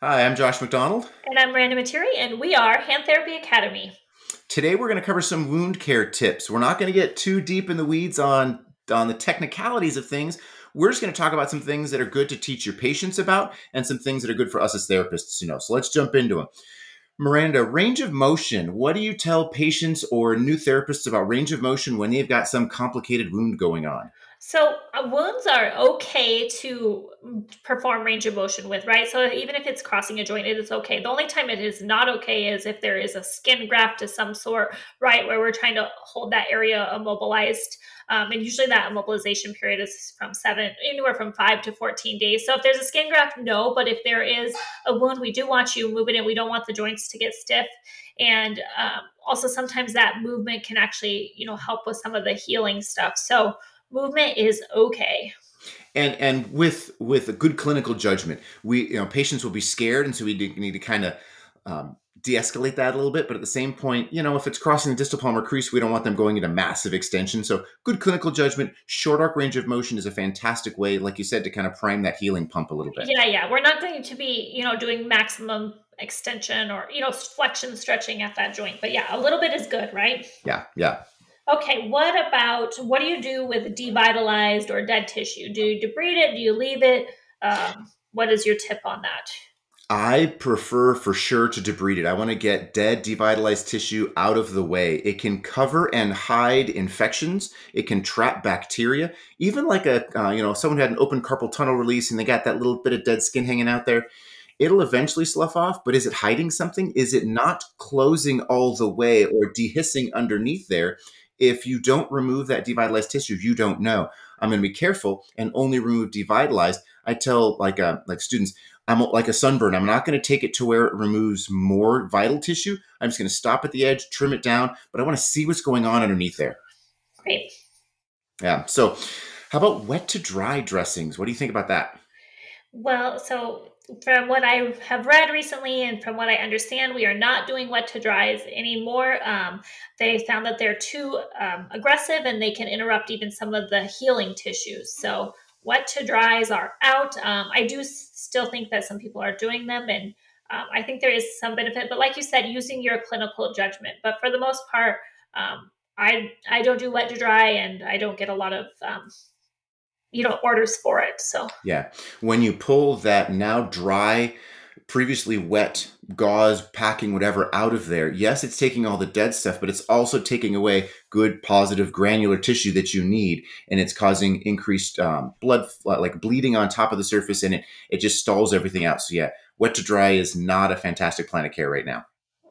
Hi, I'm Josh McDonald. And I'm Miranda Materi, and we are Hand Therapy Academy. Today we're going to cover some wound care tips. We're not going to get too deep in the weeds on, on the technicalities of things. We're just going to talk about some things that are good to teach your patients about and some things that are good for us as therapists to know. So let's jump into them. Miranda, range of motion. What do you tell patients or new therapists about range of motion when they've got some complicated wound going on? So uh, wounds are okay to perform range of motion with, right? So even if it's crossing a joint, it is okay. The only time it is not okay is if there is a skin graft of some sort, right, where we're trying to hold that area immobilized. Um, and usually that immobilization period is from seven, anywhere from five to 14 days. So if there's a skin graft, no. But if there is a wound, we do want you moving it. We don't want the joints to get stiff. And um, also sometimes that movement can actually, you know, help with some of the healing stuff. So movement is okay. And and with with a good clinical judgment we you know patients will be scared and so we need to kind of um, de-escalate that a little bit. But at the same point you know if it's crossing the distal palmar crease we don't want them going into massive extension. So good clinical judgment short arc range of motion is a fantastic way like you said to kind of prime that healing pump a little bit. Yeah yeah. We're not going to be you know doing maximum extension or you know flexion stretching at that joint but yeah a little bit is good right? Yeah yeah Okay, what about what do you do with devitalized or dead tissue? Do you debride it? Do you leave it? Um, what is your tip on that? I prefer for sure to debride it. I want to get dead, devitalized tissue out of the way. It can cover and hide infections. It can trap bacteria. Even like a, uh, you know, someone had an open carpal tunnel release and they got that little bit of dead skin hanging out there. It'll eventually slough off, but is it hiding something? Is it not closing all the way or dehiscing underneath there? If you don't remove that devitalized tissue, you don't know. I'm going to be careful and only remove devitalized. I tell like uh, like students, I'm like a sunburn. I'm not going to take it to where it removes more vital tissue. I'm just going to stop at the edge, trim it down, but I want to see what's going on underneath there. Great. Yeah. So, how about wet to dry dressings? What do you think about that? Well, so from what I have read recently and from what I understand, we are not doing wet to dries anymore. Um, they found that they're too um, aggressive and they can interrupt even some of the healing tissues. So, wet to dries are out. Um, I do still think that some people are doing them, and um, I think there is some benefit. But, like you said, using your clinical judgment. But for the most part, um, I I don't do wet to dry, and I don't get a lot of um, you know orders for it so. Yeah. When you pull that now dry previously wet gauze packing whatever out of there yes it's taking all the dead stuff but it's also taking away good positive granular tissue that you need and it's causing increased um, blood like bleeding on top of the surface and it it just stalls everything out. So yeah wet to dry is not a fantastic plan of care right now.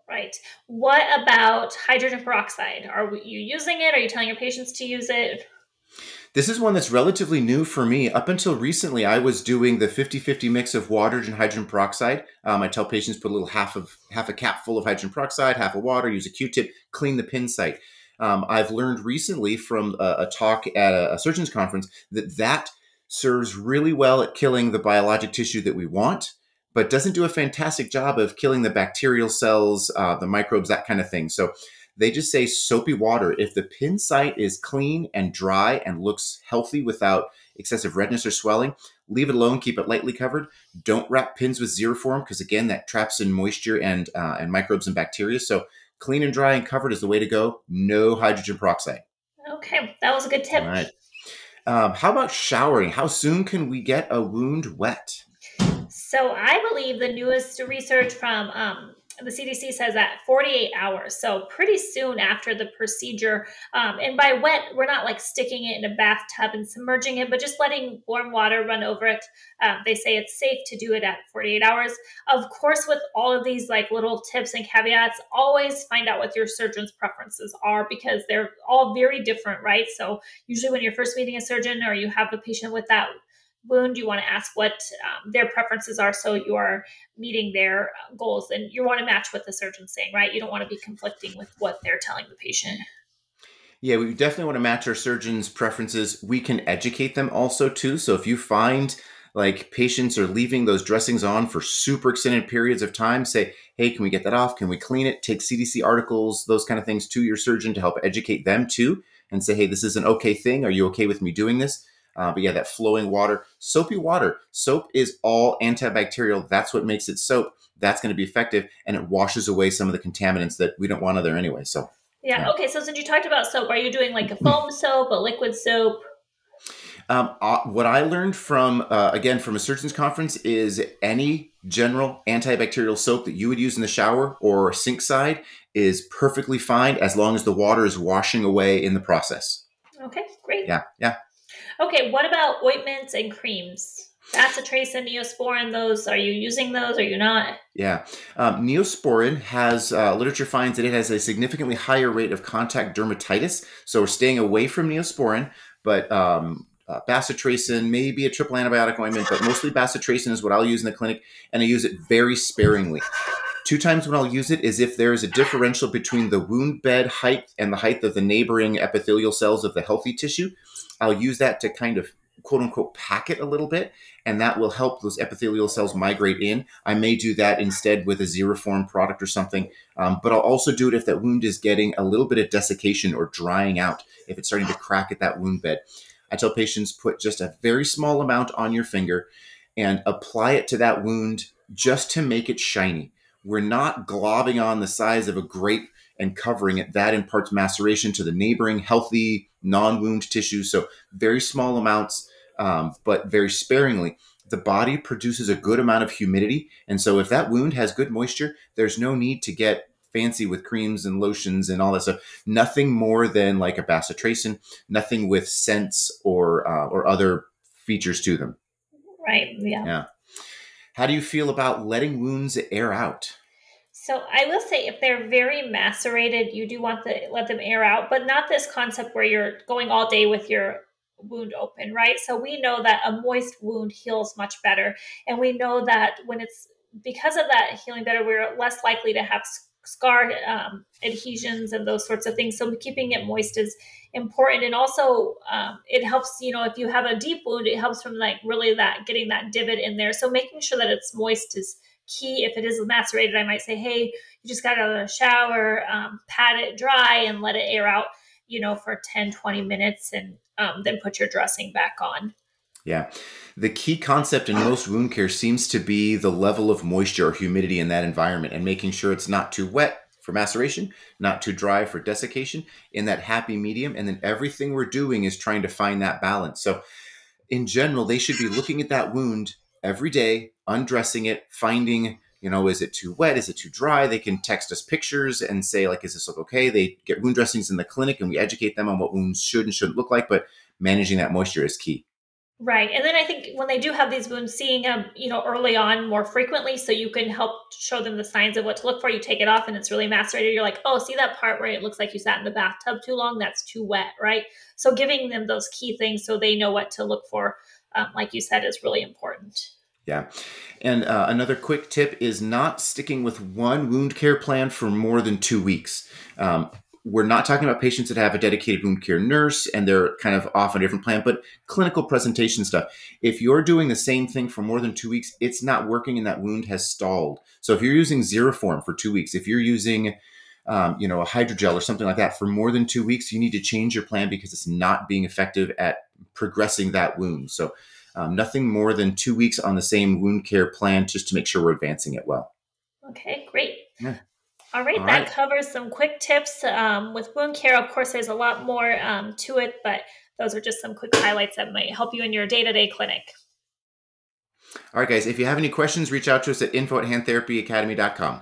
Right. What about hydrogen peroxide? Are you using it? Are you telling your patients to use it this is one that's relatively new for me. Up until recently, I was doing the 50-50 mix of water and hydrogen peroxide. Um, I tell patients put a little half of half a cap full of hydrogen peroxide, half of water, use a Q-tip, clean the pin site. Um, I've learned recently from a, a talk at a, a surgeon's conference that that serves really well at killing the biologic tissue that we want, but doesn't do a fantastic job of killing the bacterial cells, uh, the microbes, that kind of thing. So they just say soapy water. If the pin site is clean and dry and looks healthy without excessive redness or swelling, leave it alone. Keep it lightly covered. Don't wrap pins with Xeroform because again, that traps in moisture and uh, and microbes and bacteria. So clean and dry and covered is the way to go. No hydrogen peroxide. Okay, that was a good tip. All right. Um, how about showering? How soon can we get a wound wet? So I believe the newest research from um, the CDC says that 48 hours, so pretty soon after the procedure. Um, and by wet, we're not like sticking it in a bathtub and submerging it, but just letting warm water run over it. Um, they say it's safe to do it at 48 hours. Of course, with all of these like little tips and caveats, always find out what your surgeon's preferences are because they're all very different, right? So usually when you're first meeting a surgeon or you have a patient with that wound. You want to ask what um, their preferences are so you are meeting their uh, goals. And you want to match what the surgeon's saying, right? You don't want to be conflicting with what they're telling the patient. Yeah, we definitely want to match our surgeon's preferences. We can educate them also too. So if you find like patients are leaving those dressings on for super extended periods of time, say, hey, can we get that off? Can we clean it? Take CDC articles, those kind of things to your surgeon to help educate them too and say, hey, this is an okay thing. Are you okay with me doing this? Uh, but yeah, that flowing water, soapy water. Soap is all antibacterial. That's what makes it soap. That's going to be effective, and it washes away some of the contaminants that we don't want on there anyway. So yeah. yeah. Okay. So since you talked about soap, are you doing like a foam soap, a liquid soap? Um, uh, what I learned from uh, again from a surgeon's conference is any general antibacterial soap that you would use in the shower or sink side is perfectly fine as long as the water is washing away in the process. Okay, great. Yeah, yeah. Okay, what about ointments and creams? Bacitracin, Neosporin, those are you using those? Are you not? Yeah, um, Neosporin has uh, literature finds that it has a significantly higher rate of contact dermatitis. So we're staying away from Neosporin, but um, uh, bacitracin, maybe a triple antibiotic ointment, but mostly bacitracin is what I'll use in the clinic, and I use it very sparingly. Two times when I'll use it is if there is a differential between the wound bed height and the height of the neighboring epithelial cells of the healthy tissue. I'll use that to kind of quote unquote pack it a little bit, and that will help those epithelial cells migrate in. I may do that instead with a Xeroform product or something, um, but I'll also do it if that wound is getting a little bit of desiccation or drying out, if it's starting to crack at that wound bed. I tell patients put just a very small amount on your finger and apply it to that wound just to make it shiny. We're not globbing on the size of a grape and covering it. That imparts maceration to the neighboring healthy non wound tissue. So, very small amounts, um, but very sparingly. The body produces a good amount of humidity. And so, if that wound has good moisture, there's no need to get fancy with creams and lotions and all that stuff. Nothing more than like a bacitracin, nothing with scents or uh, or other features to them. Right. Yeah. Yeah. How do you feel about letting wounds air out? So I will say, if they're very macerated, you do want to let them air out, but not this concept where you're going all day with your wound open, right? So we know that a moist wound heals much better, and we know that when it's because of that healing better, we're less likely to have scar um, adhesions and those sorts of things. So keeping it moist is important, and also um, it helps. You know, if you have a deep wound, it helps from like really that getting that divot in there. So making sure that it's moist is key. If it is macerated, I might say, hey, you just got out of the shower, um, pat it dry and let it air out. You know, for 10, 20 minutes, and um, then put your dressing back on. Yeah. The key concept in most wound care seems to be the level of moisture or humidity in that environment and making sure it's not too wet for maceration, not too dry for desiccation, in that happy medium. And then everything we're doing is trying to find that balance. So, in general, they should be looking at that wound every day, undressing it, finding, you know, is it too wet? Is it too dry? They can text us pictures and say, like, is this look okay? They get wound dressings in the clinic and we educate them on what wounds should and shouldn't look like. But managing that moisture is key. Right. And then I think when they do have these wounds, seeing them, you know, early on more frequently so you can help show them the signs of what to look for. You take it off and it's really macerated. You're like, oh, see that part where it looks like you sat in the bathtub too long? That's too wet, right? So giving them those key things so they know what to look for, um, like you said, is really important. Yeah. And uh, another quick tip is not sticking with one wound care plan for more than two weeks. Um, we're not talking about patients that have a dedicated wound care nurse and they're kind of off on a different plan, but clinical presentation stuff. If you're doing the same thing for more than two weeks, it's not working and that wound has stalled. So if you're using Xeroform for two weeks, if you're using um, you know, a hydrogel or something like that for more than two weeks, you need to change your plan because it's not being effective at progressing that wound. So um, nothing more than two weeks on the same wound care plan just to make sure we're advancing it well. Okay, great. Yeah. All right, All that right. covers some quick tips um, with wound care. Of course, there's a lot more um, to it, but those are just some quick highlights that might help you in your day to day clinic. All right, guys, if you have any questions, reach out to us at info at handtherapyacademy.com.